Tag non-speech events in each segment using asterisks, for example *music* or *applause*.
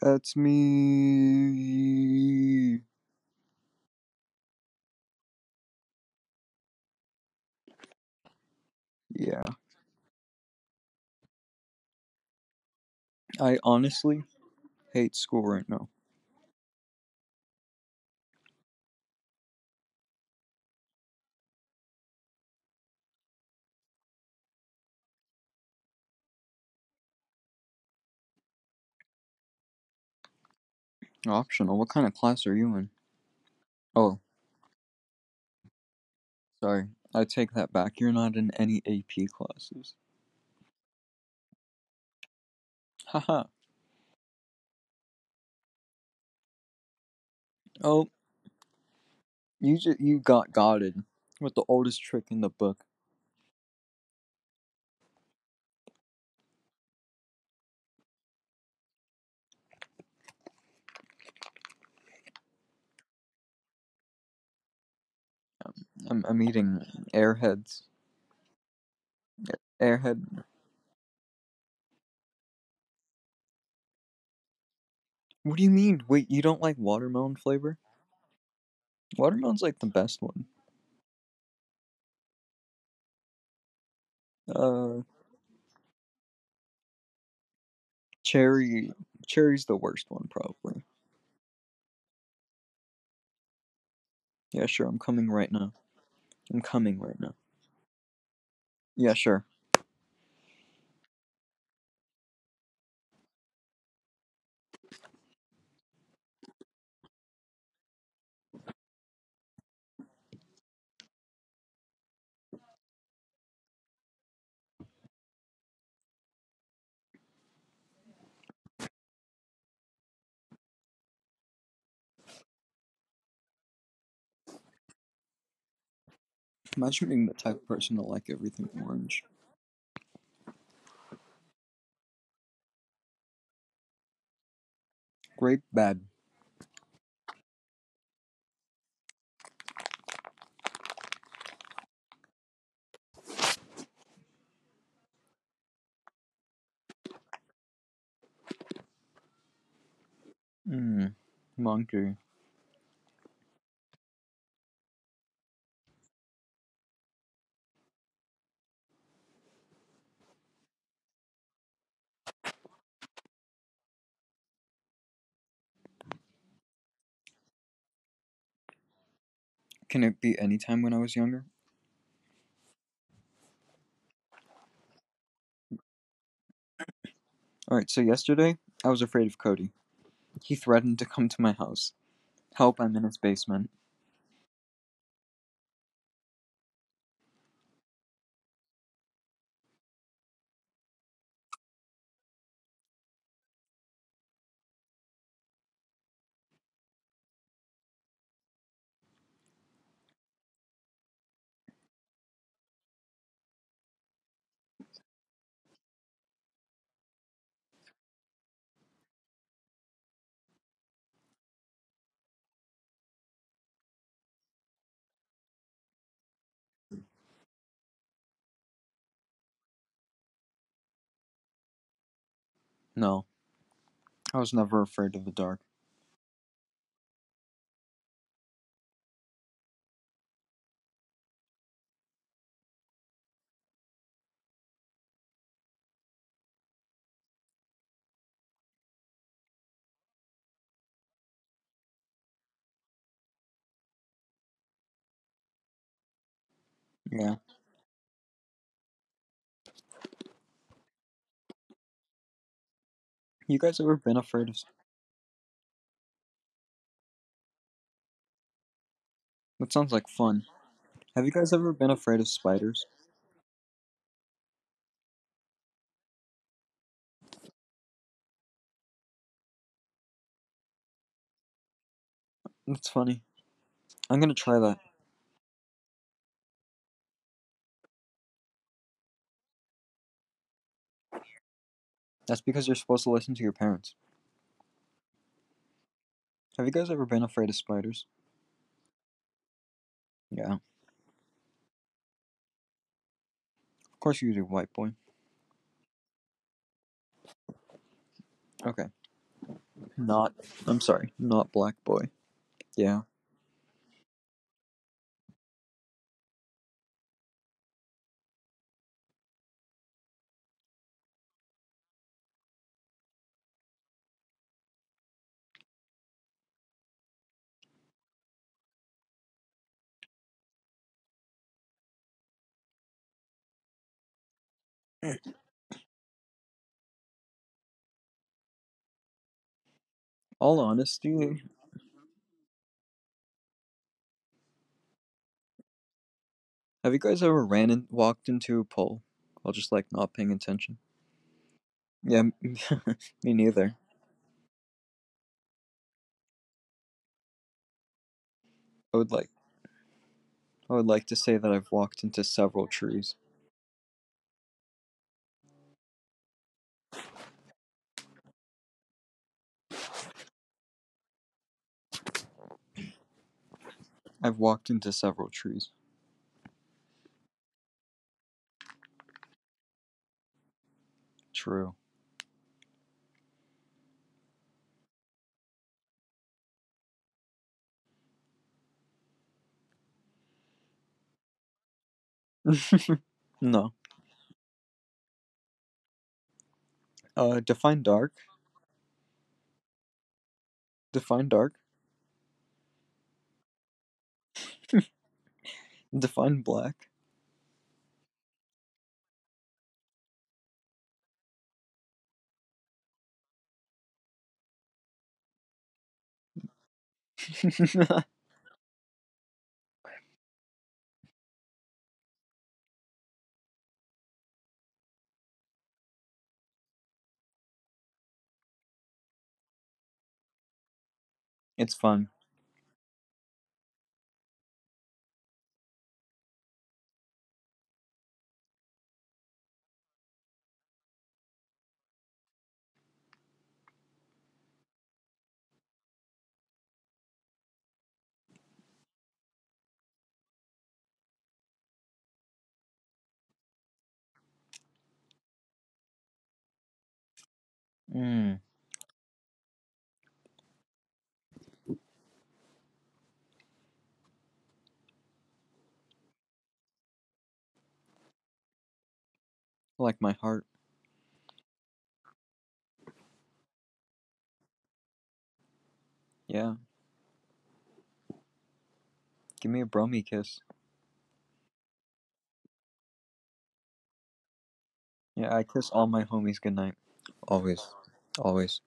That's me. Yeah. I honestly hate school right now. Optional. What kind of class are you in? Oh, sorry. I take that back. You're not in any AP classes. Haha. Oh, you just you got godded with the oldest trick in the book. I'm I'm eating airheads. Airhead. What do you mean? Wait, you don't like watermelon flavor? Watermelon's like the best one. Uh, cherry. Cherry's the worst one, probably. Yeah, sure. I'm coming right now. I'm coming right now. Yeah, sure. Imagine being the type of person to like everything orange. Grape bad. Mmm. Monkey. Can it be any time when I was younger? Alright, so yesterday, I was afraid of Cody. He threatened to come to my house. Help, I'm in his basement. No. I was never afraid of the dark. Yeah. You guys ever been afraid of. That sounds like fun. Have you guys ever been afraid of spiders? That's funny. I'm gonna try that. That's because you're supposed to listen to your parents. Have you guys ever been afraid of spiders? Yeah. Of course you do, white boy. Okay. Not. I'm sorry. Not Black Boy. Yeah. Mm. All honesty, have you guys ever ran and walked into a pole while just like not paying attention? Yeah, *laughs* me neither. I would like. I would like to say that I've walked into several trees. I've walked into several trees. True. *laughs* no. Uh, define dark. Define dark. Define black. *laughs* it's fun. Mm, like my heart. Yeah. Give me a bromie kiss. Yeah, I kiss all my homies goodnight. Always. Always.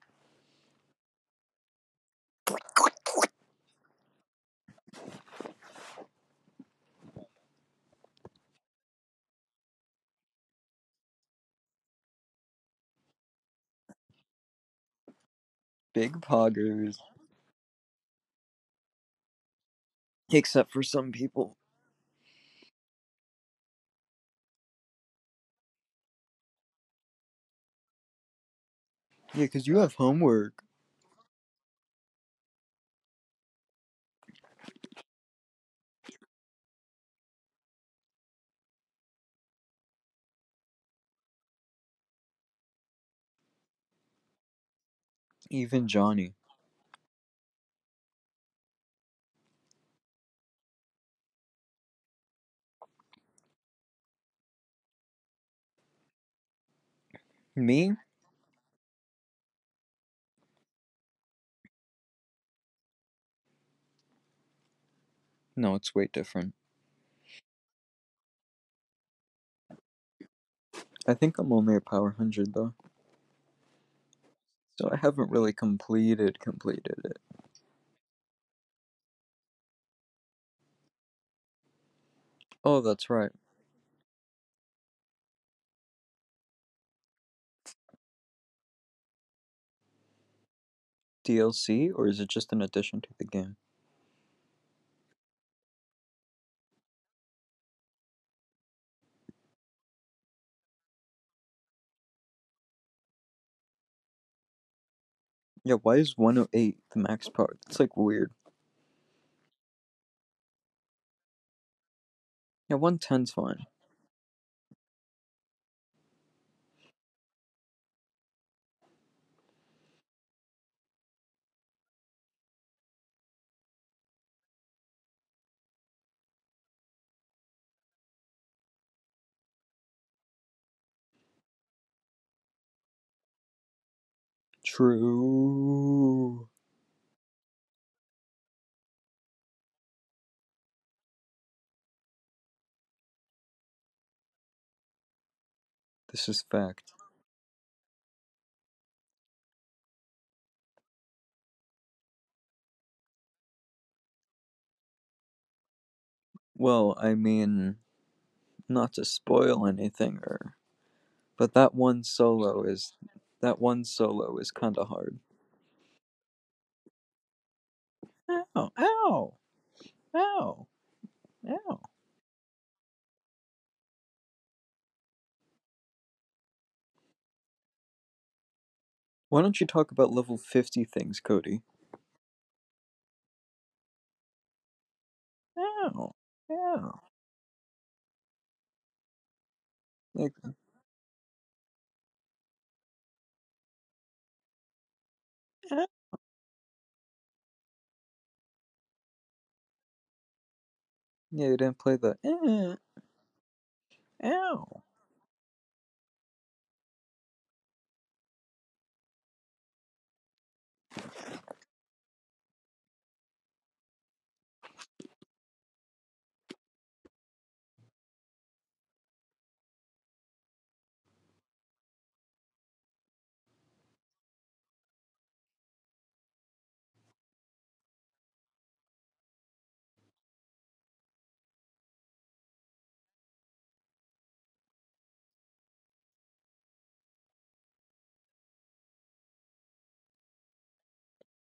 Big poggers. Except for some people. Yeah, because you have homework. Even Johnny. Me? No, it's way different. I think I'm only a power 100 though. So I haven't really completed completed it. Oh, that's right. DLC or is it just an addition to the game? Yeah, why is 108 the max power? It's like weird. Yeah, 110's fine. True. This is fact. Well, I mean, not to spoil anything, or but that one solo is that one solo is kind of hard. Ow! Ow! Ow! Ow! Why don't you talk about level fifty things, Cody? Ow! Ow! Like, Yeah, you didn't play the. Eh. Ow!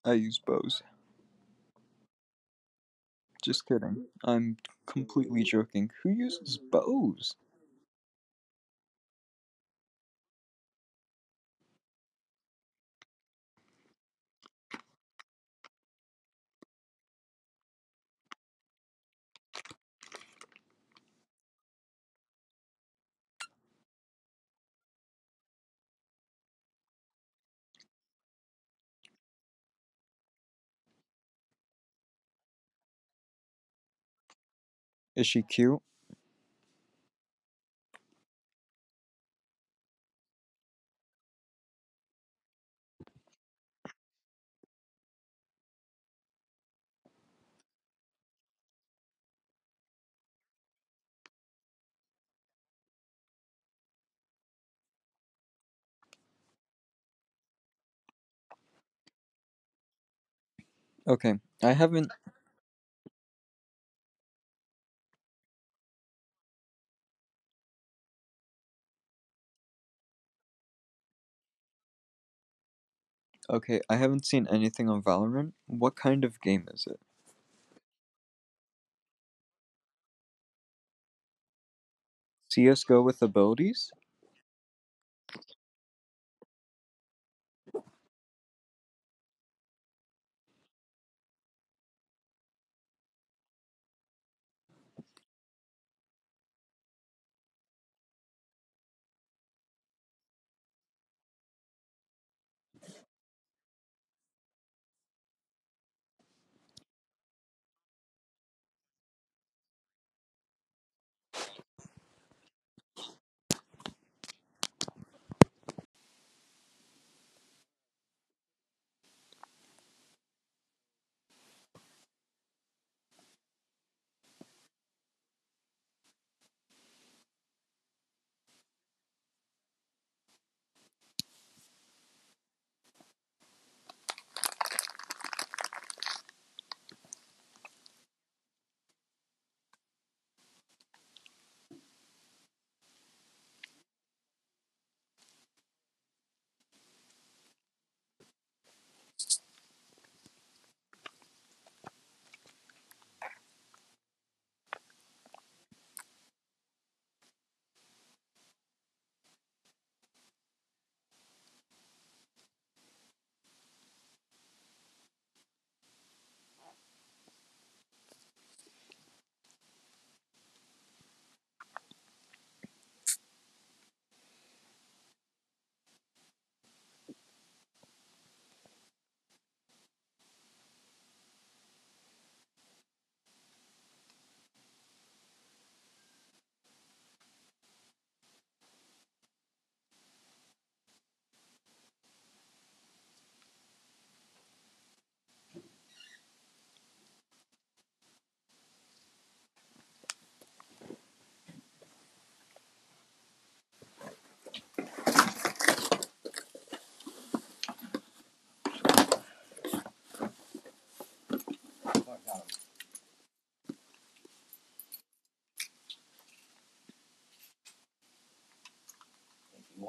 I use bows. Just kidding. I'm completely joking. Who uses bows? Is she cute? Okay, I haven't. Okay, I haven't seen anything on Valorant. What kind of game is it? CS:GO with abilities?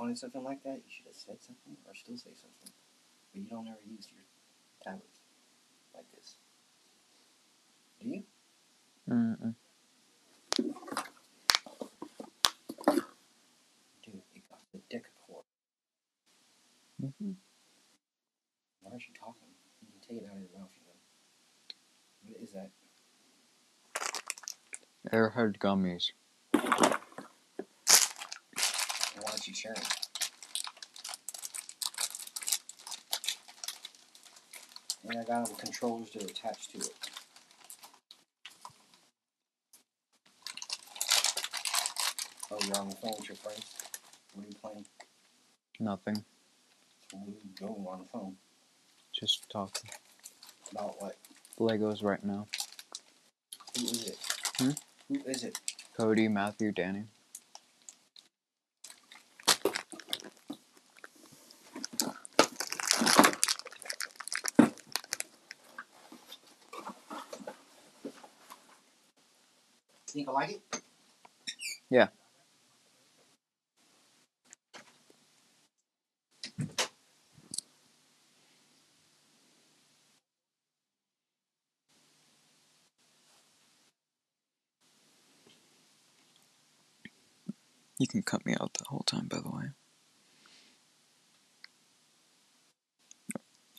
Wanted something like that, you should have said something or still say something. But you don't ever use your tablets like this. Do you? Mm-mm. Dude, it got the decacord. Mhm. Why aren't you talking? You can take it out of your mouth, you know. What is that? Airhead gummies. Why aren't you sharing? And I got them controllers to attach to it. Oh, you're on the phone with your friends? What are you playing? Nothing. What are you doing on the phone? Just talking. About what? Legos right now. Who is it? Hmm? Who is it? Cody, Matthew, Danny. Like it? Yeah. You can cut me out the whole time, by the way.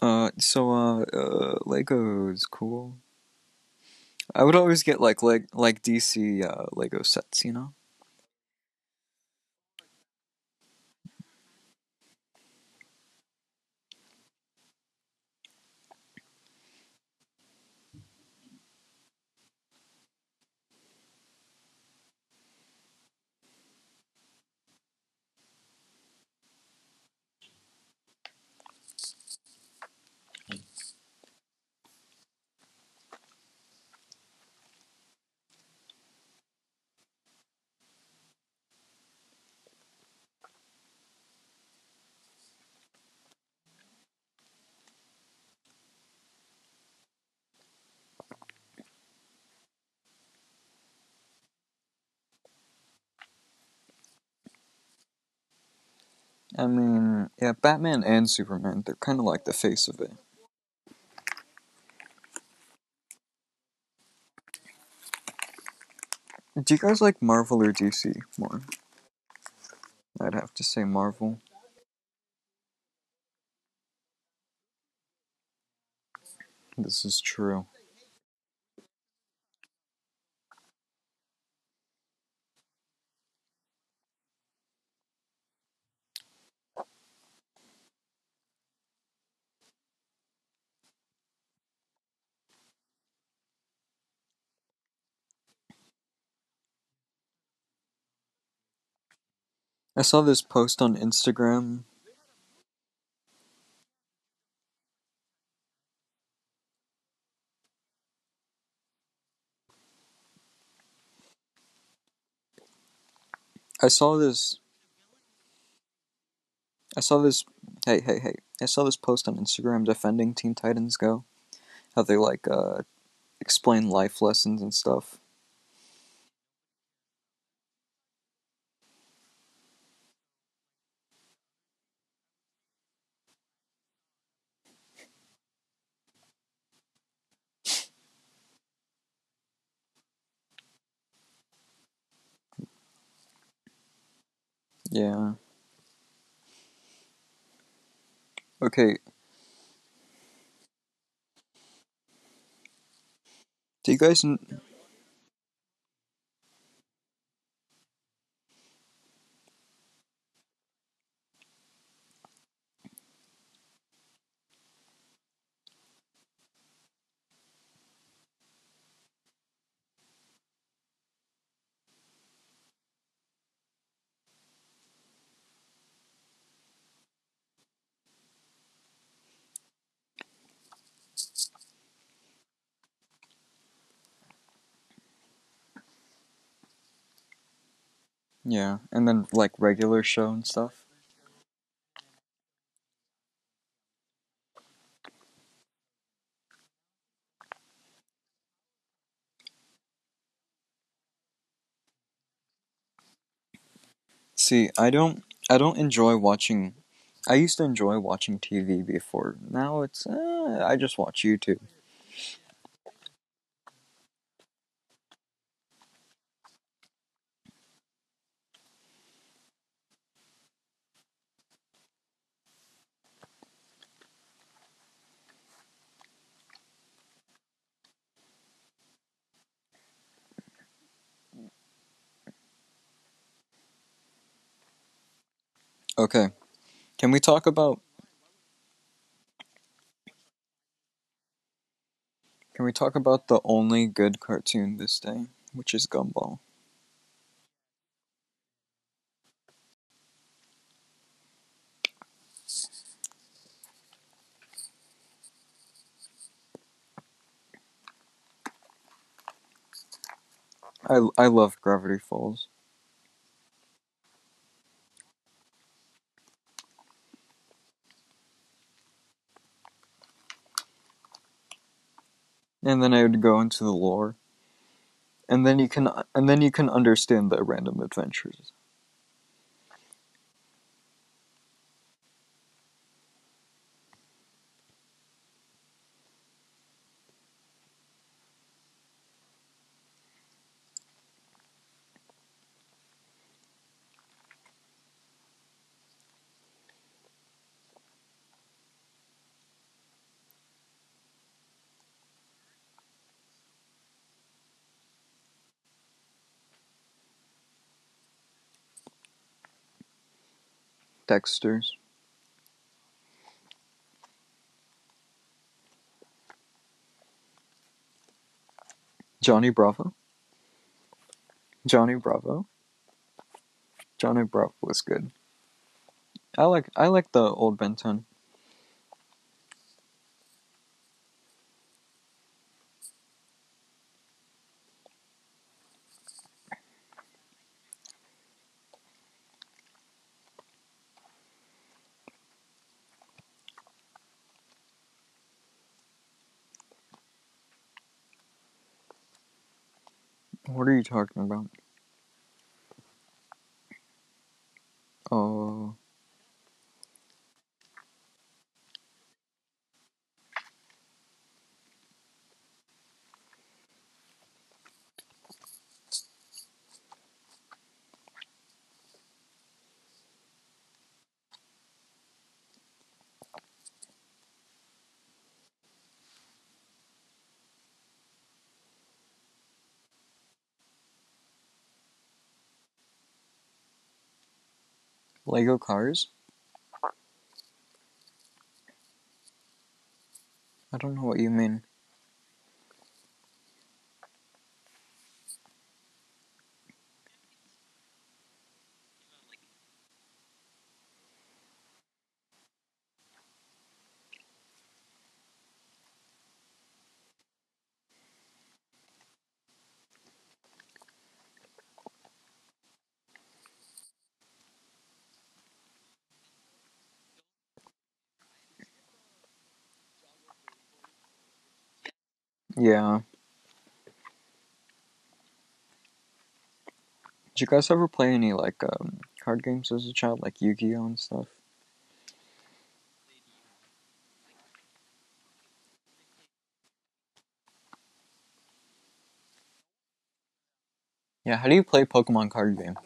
Uh, so, uh, uh, Legos, cool. I would always get like leg like DC uh, Lego sets, you know. I mean, yeah, Batman and Superman, they're kind of like the face of it. Do you guys like Marvel or DC more? I'd have to say Marvel. This is true. I saw this post on Instagram. I saw this. I saw this. Hey, hey, hey! I saw this post on Instagram defending Teen Titans Go. How they like uh explain life lessons and stuff. Yeah. Okay. Do you guys? Kn- yeah, and then like regular show and stuff. See, I don't. I don't enjoy watching. I used to enjoy watching TV before. Now it's uh, I just watch YouTube. Okay, can we talk about? Can we talk about the only good cartoon this day, which is Gumball? I I love Gravity Falls. And then I would go into the lore. And then you can and then you can understand the random adventures. Dexter's. Johnny Bravo. Johnny Bravo. Johnny Bravo was good. I like I like the old Ben you talking about? Oh, Lego cars? I don't know what you mean. Yeah. Did you guys ever play any like um, card games as a child, like Yu-Gi-Oh and stuff? Yeah. How do you play Pokemon card game?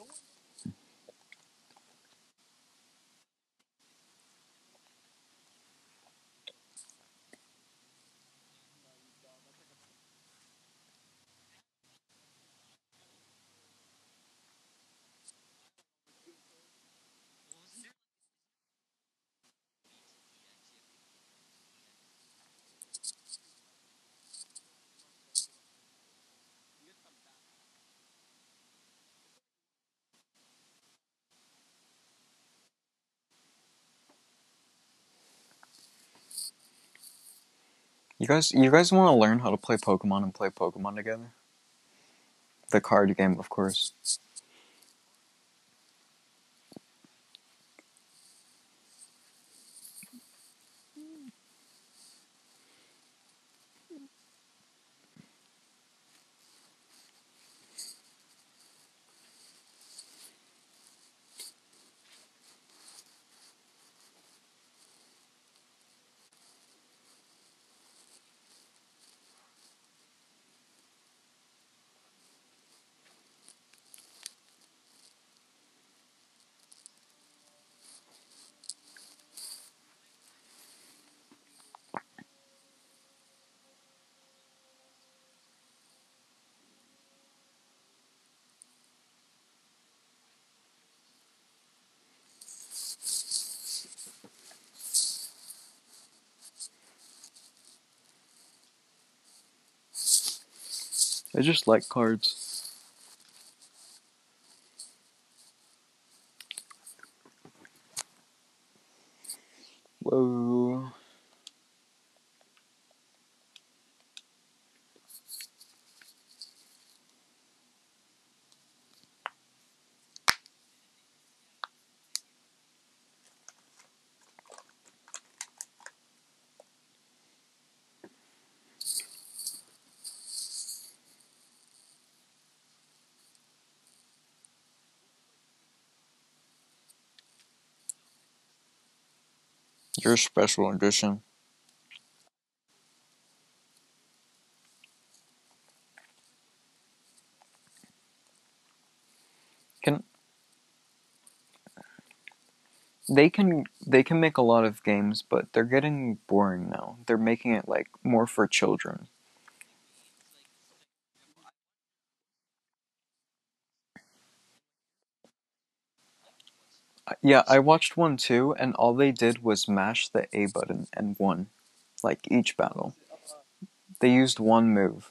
You guys, you guys want to learn how to play Pokemon and play Pokemon together? The card game, of course. I just like cards. Your special edition. Can they can they can make a lot of games, but they're getting boring now. They're making it like more for children. Yeah, I watched one too, and all they did was mash the A button and won, like each battle. They used one move.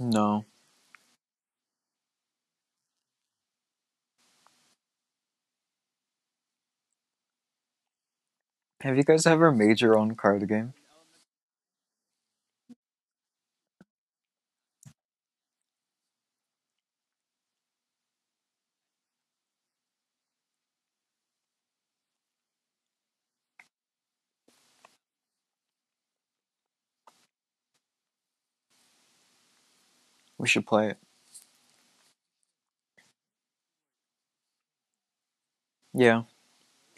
No. Have you guys ever made your own card game? We should play it. Yeah.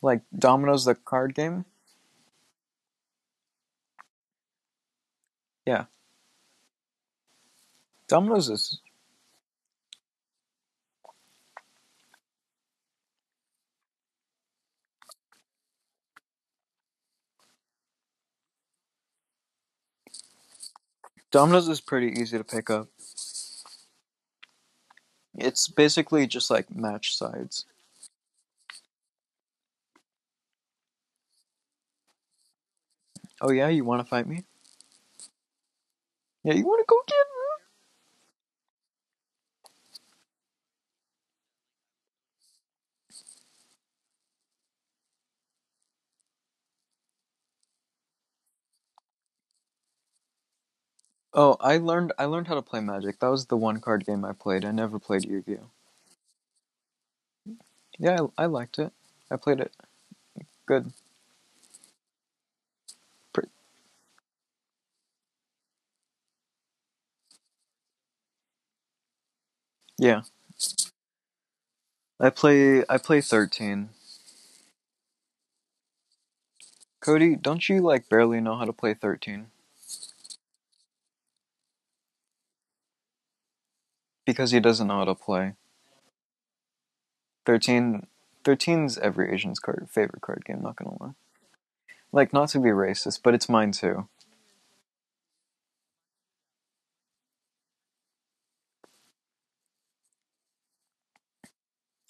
Like Dominoes the card game? Yeah. Dominoes is Dominoes is pretty easy to pick up. It's basically just like match sides. Oh yeah, you want to fight me? Yeah, you want to go get me? Oh, I learned I learned how to play Magic. That was the one card game I played. I never played Yu-Gi-Oh. Yeah, I, I liked it. I played it. Good. Pre- yeah. I play I play 13. Cody, don't you like barely know how to play 13? Because he doesn't know how to play. 13 13's every Asian's card favorite card game, not gonna lie. Like not to be racist, but it's mine too.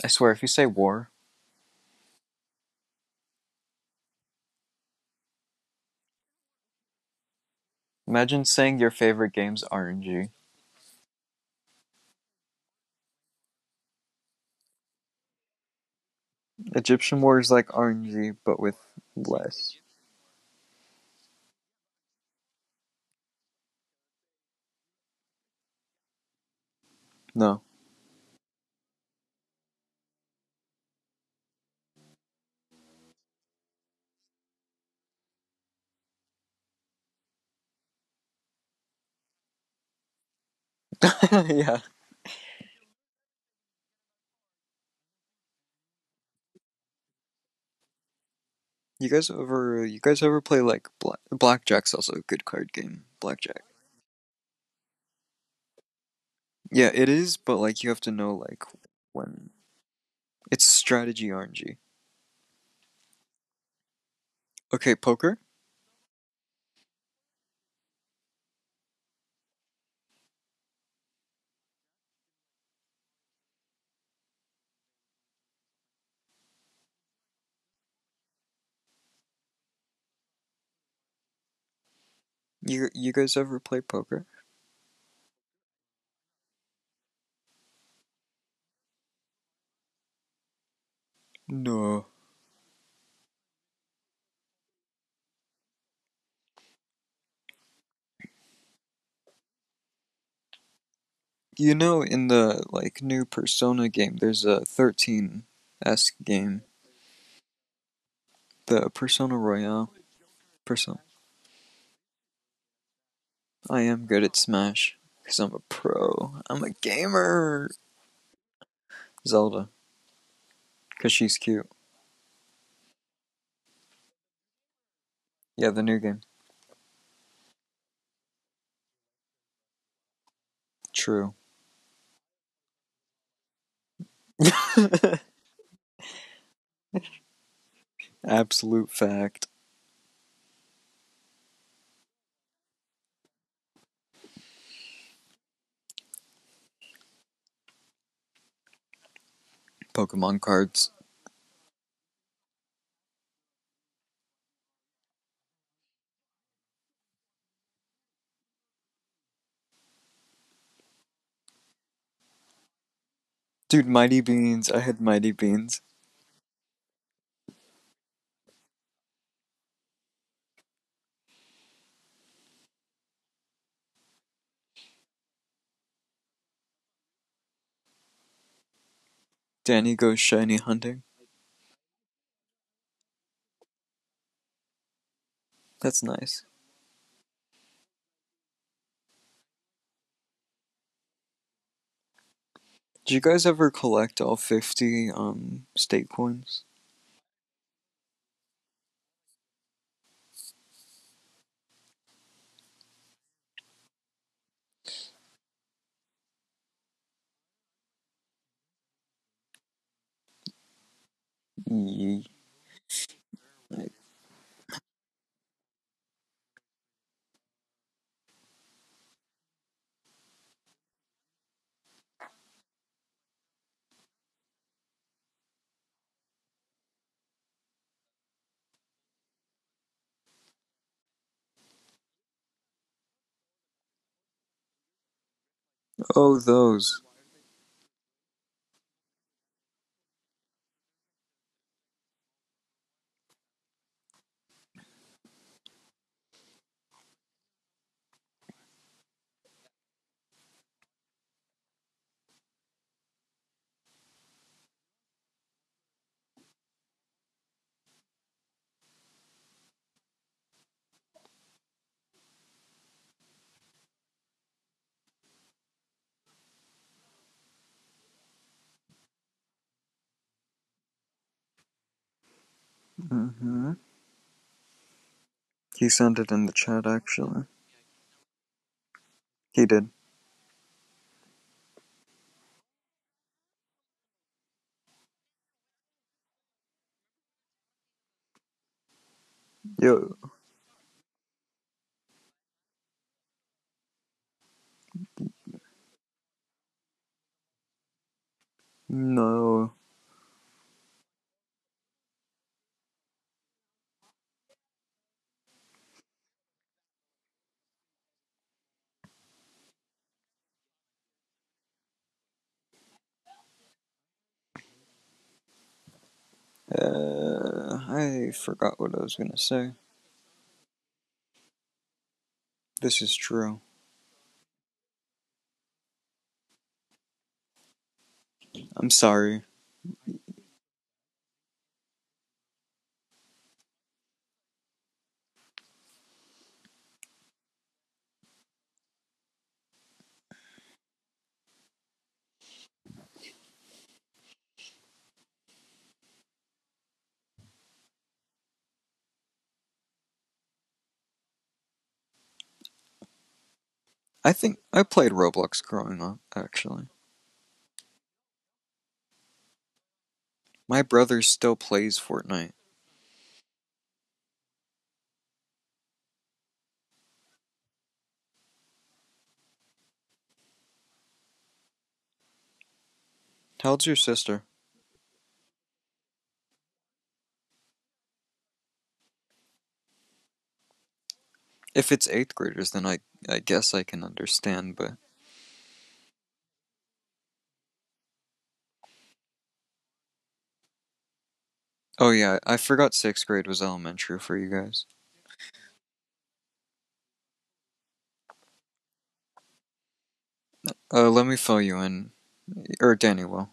I swear if you say war, imagine saying your favorite game's RNG. Egyptian War is like RNG but with less. No. *laughs* yeah. You guys ever you guys ever play like Black, Blackjack's also a good card game. Blackjack. Yeah, it is, but like you have to know like when it's strategy RNG. Okay, poker? You you guys ever play poker? No. You know in the like new Persona game there's a 13-esque game. The Persona Royal. Persona. I am good at Smash cuz I'm a pro. I'm a gamer. Zelda. Cuz she's cute. Yeah, the new game. True. *laughs* Absolute fact. Pokemon cards. Dude, Mighty Beanz. I had Mighty Beanz. Danny goes shiny hunting. That's nice. Did you guys ever collect all 50 um state coins? Oh, those. Mm-hmm. He sent it in the chat, actually. He did. Yo. No. Uh, I forgot what I was gonna say. This is true. I'm sorry. I think I played Roblox growing up, actually. My brother still plays Fortnite. How old's your sister? If it's eighth graders, then I I guess I can understand, but oh yeah, I forgot sixth grade was elementary for you guys. Uh, let me fill you in, or Danny will.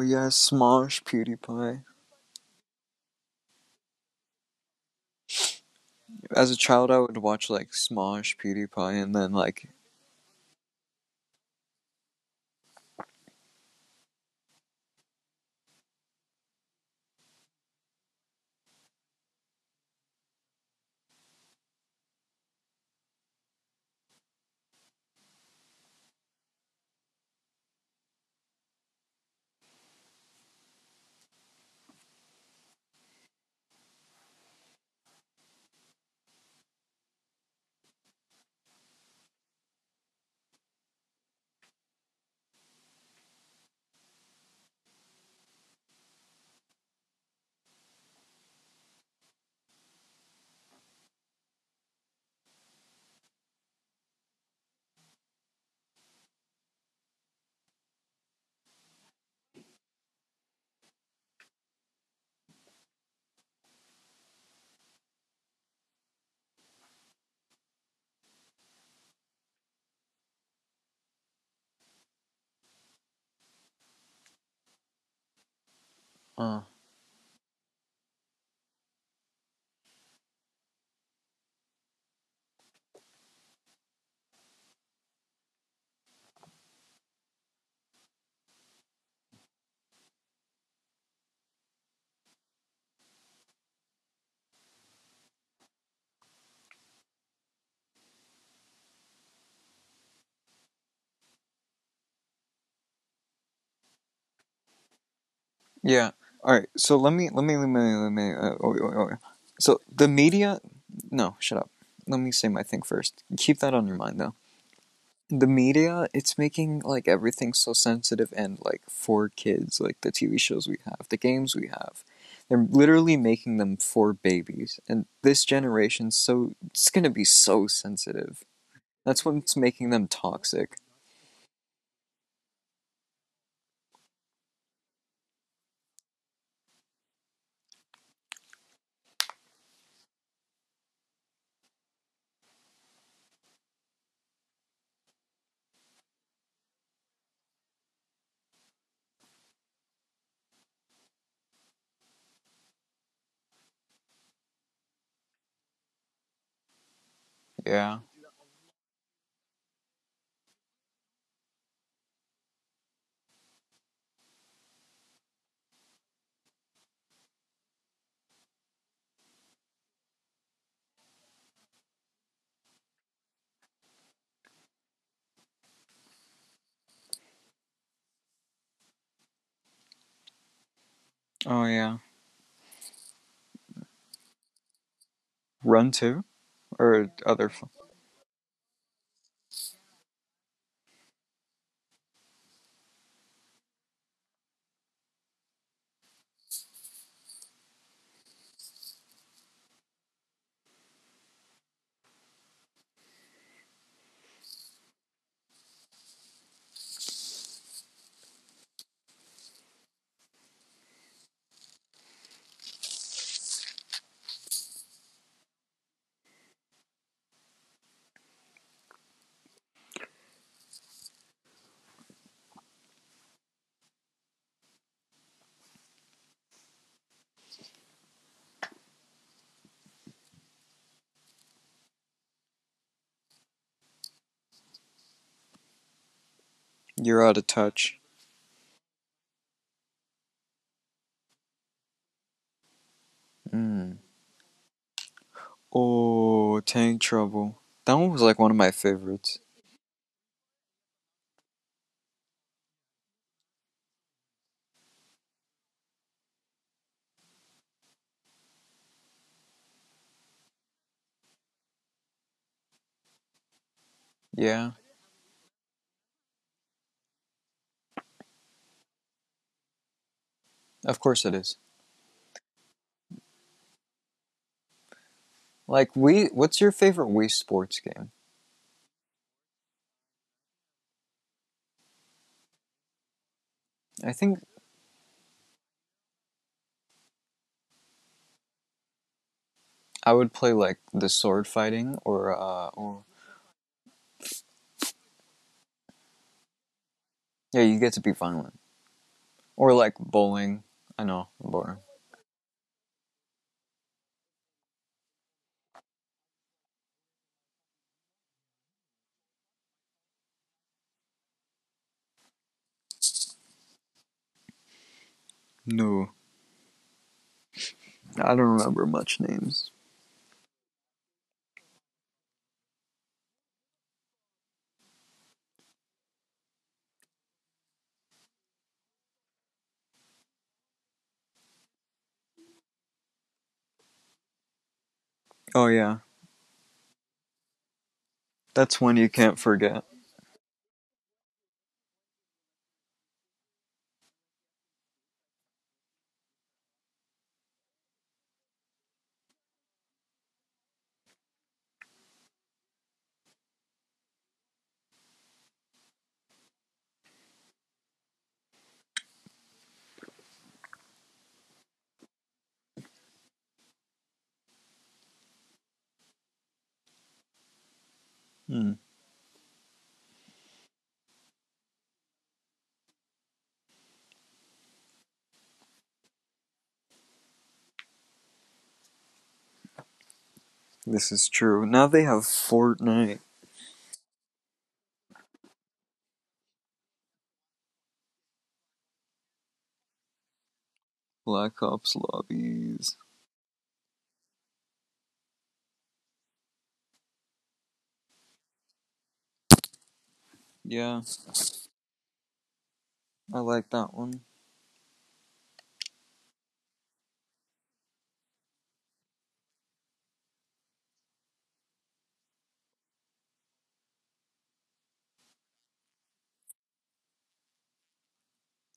Oh yes, Smosh PewDiePie. As a child, I would watch like Smosh PewDiePie, and then like uh yeah. All right, so let me let me let me let me. Uh, oh, oh, oh. So the media, no, shut up. Let me say my thing first. Keep that on your mind though. the media it's making like everything so sensitive and like for kids like the tv shows we have the games we have they're literally making them for babies and this generation's so it's going to be so sensitive that's what's making them toxic yeah. Oh yeah. Run two or other You're out of touch. Mm. Oh, Tank Trouble. That one was like one of my favorites. Yeah, of course it is. Like Wii, what's your favorite Wii Sports game? I think I would play like the sword fighting or uh or yeah, you get to be violent. Or like bowling. I know, boring. No, I don't remember much names. Oh yeah, that's one you can't forget. Hmm. This is true. Now they have Fortnite. Black Ops lobbies. Yeah, I like that one.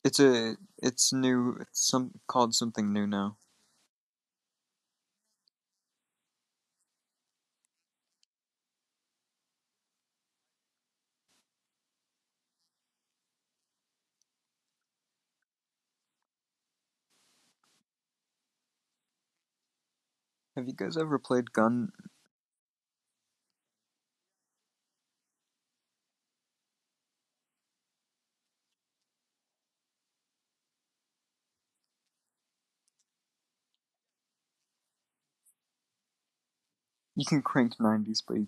It's a it's new. It's some called something new now. Have you guys ever played Gun? You can crank nineties, but you,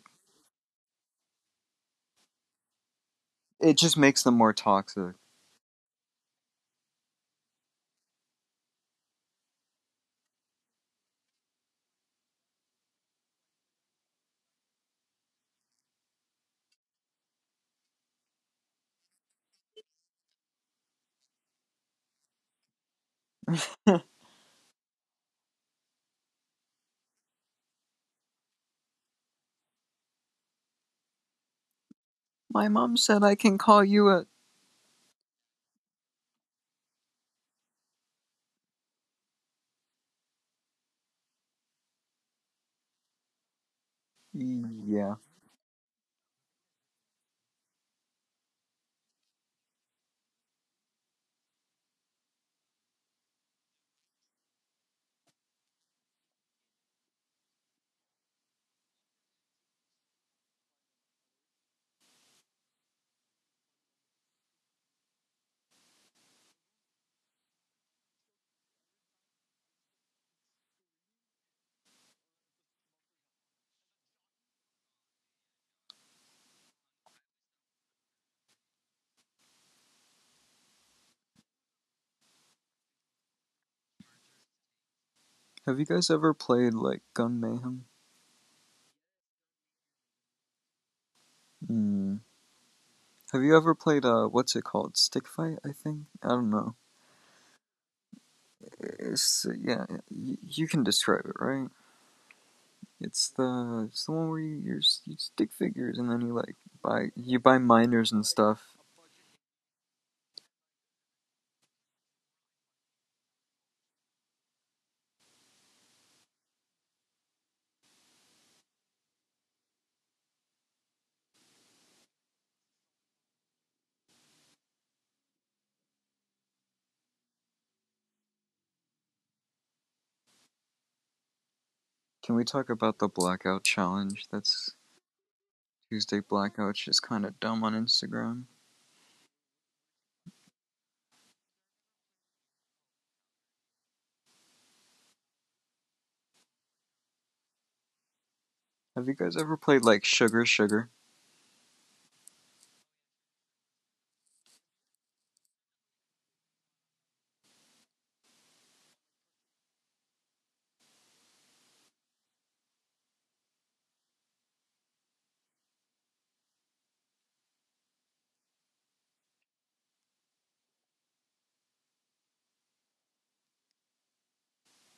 it just makes them more toxic. *laughs* My mom said I can call you a. Yeah. Have you guys ever played like Gun Mayhem? Hmm. Have you ever played uh what's it called? Stick Fight, I think. I don't know. It's yeah, you can describe it, right? It's the it's the one where you you stick figures and then you like buy you buy miners and stuff. Can we talk about the blackout challenge? That's Tuesday blackout's just kind of dumb on Instagram. Have you guys ever played like Sugar Sugar?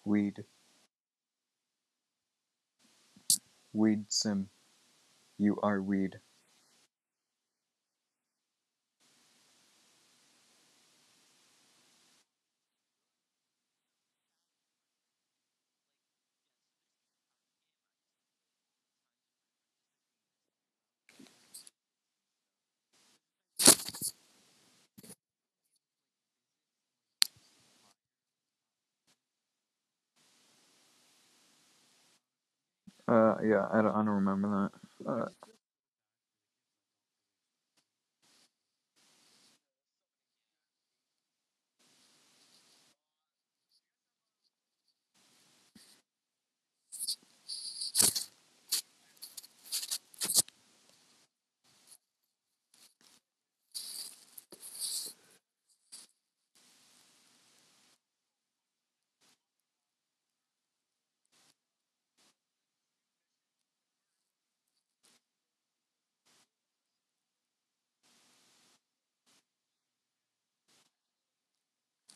Weed. Weed Sim. You are weed. Uh, yeah, I don't, I don't remember that. Uh,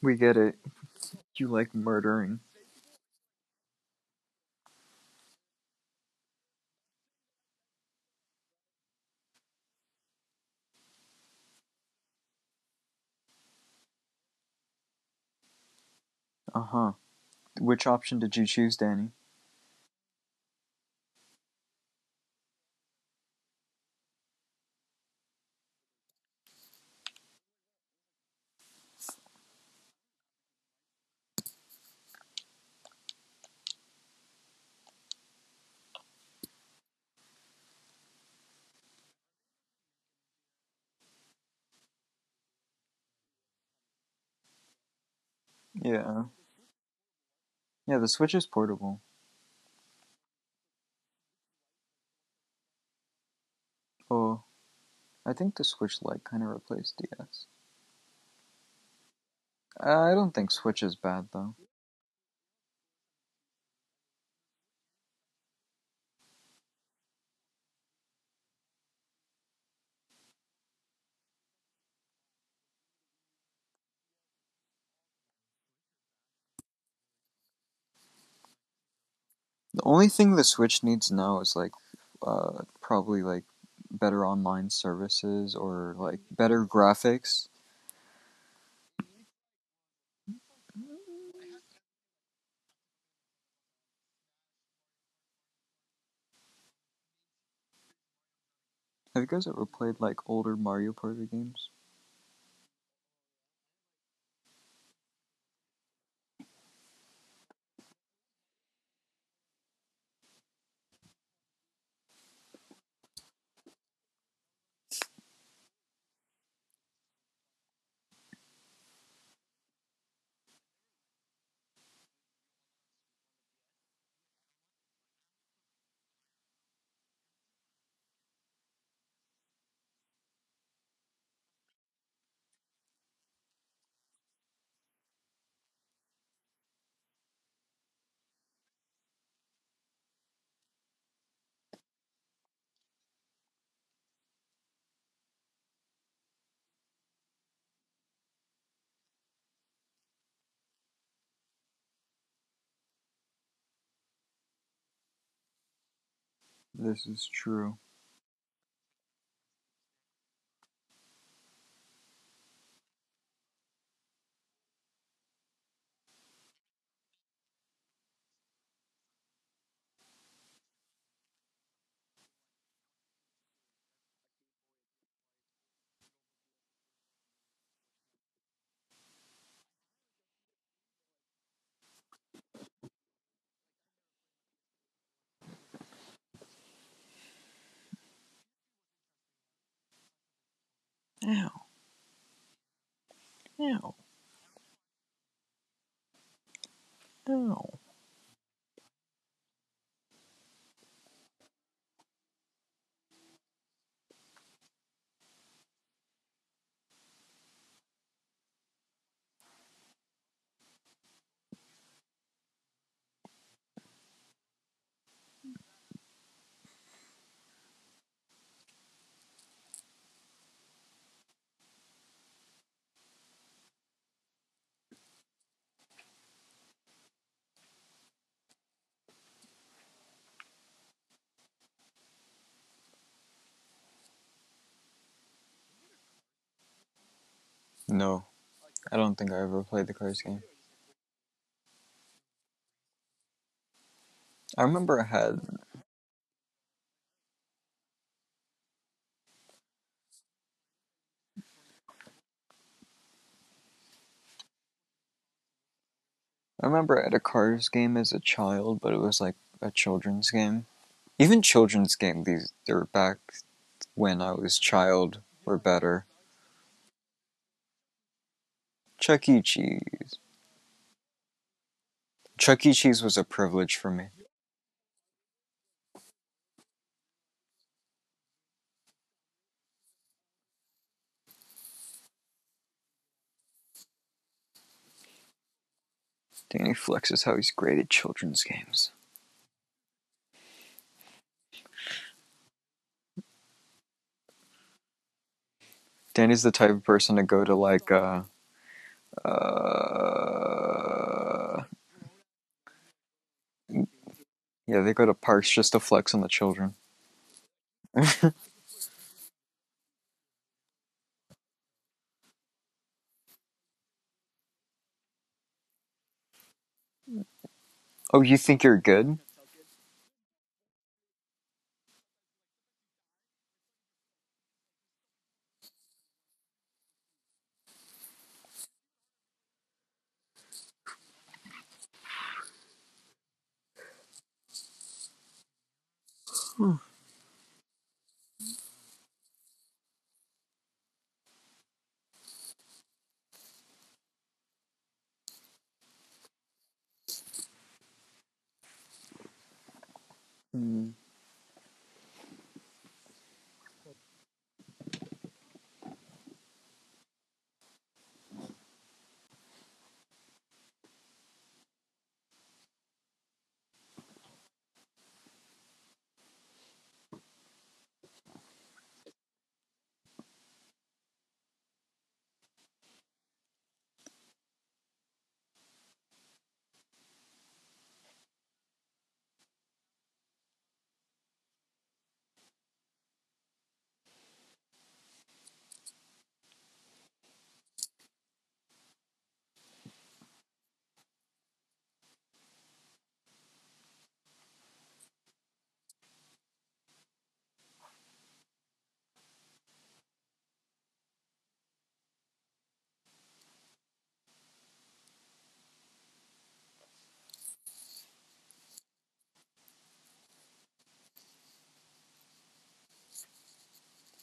we get it. You like murdering. Uh huh. Which option did you choose, Danny? Yeah. Uh, yeah, the Switch is portable. Oh, I think the Switch Lite kind of replaced DS. I don't think Switch is bad though. The only thing the Switch needs now is like, uh, probably like better online services or like better graphics. Have you guys ever played like older Mario Party games? This is true. Ow. Ow. Ow. No. I don't think I ever played the cards game. I remember I had. I remember I had a cards game as a child, but it was like a children's game. Even children's game these they're back when I was child were better. Chuck E. Cheese. Chuck E. Cheese was a privilege for me. Danny flexes how he's great at children's games. Danny's the type of person to go to like uh uh yeah, they go to parks just to flex on the children. *laughs* oh, you think you're good?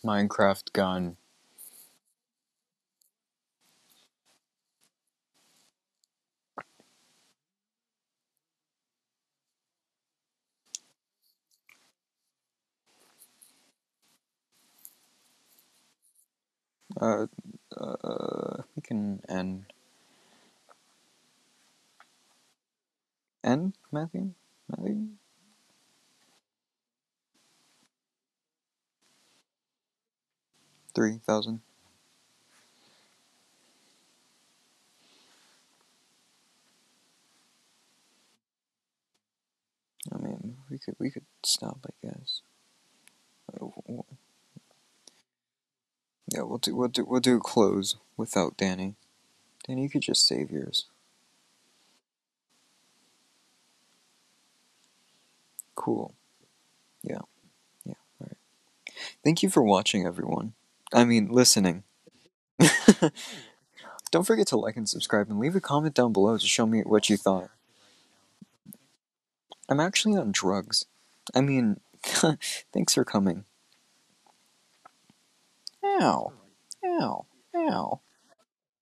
Minecraft gun. Uh, uh, we can end. End, Matthew? Matthew? Three thousand. I mean, we could we could stop, I guess. Yeah, we'll do we'll do we'll do close without Danny. Danny, you could just save yours. Cool. Yeah. Yeah. All right. Thank you for watching, everyone. I mean, listening. *laughs* Don't forget to like and subscribe and leave a comment down below to show me what you thought. I'm actually on drugs. I mean, *laughs* thanks for coming. Ow. Ow. Ow.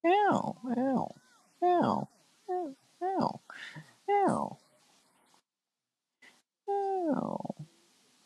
Ow. Ow. Ow. Ow. Ow. Ow. Ow.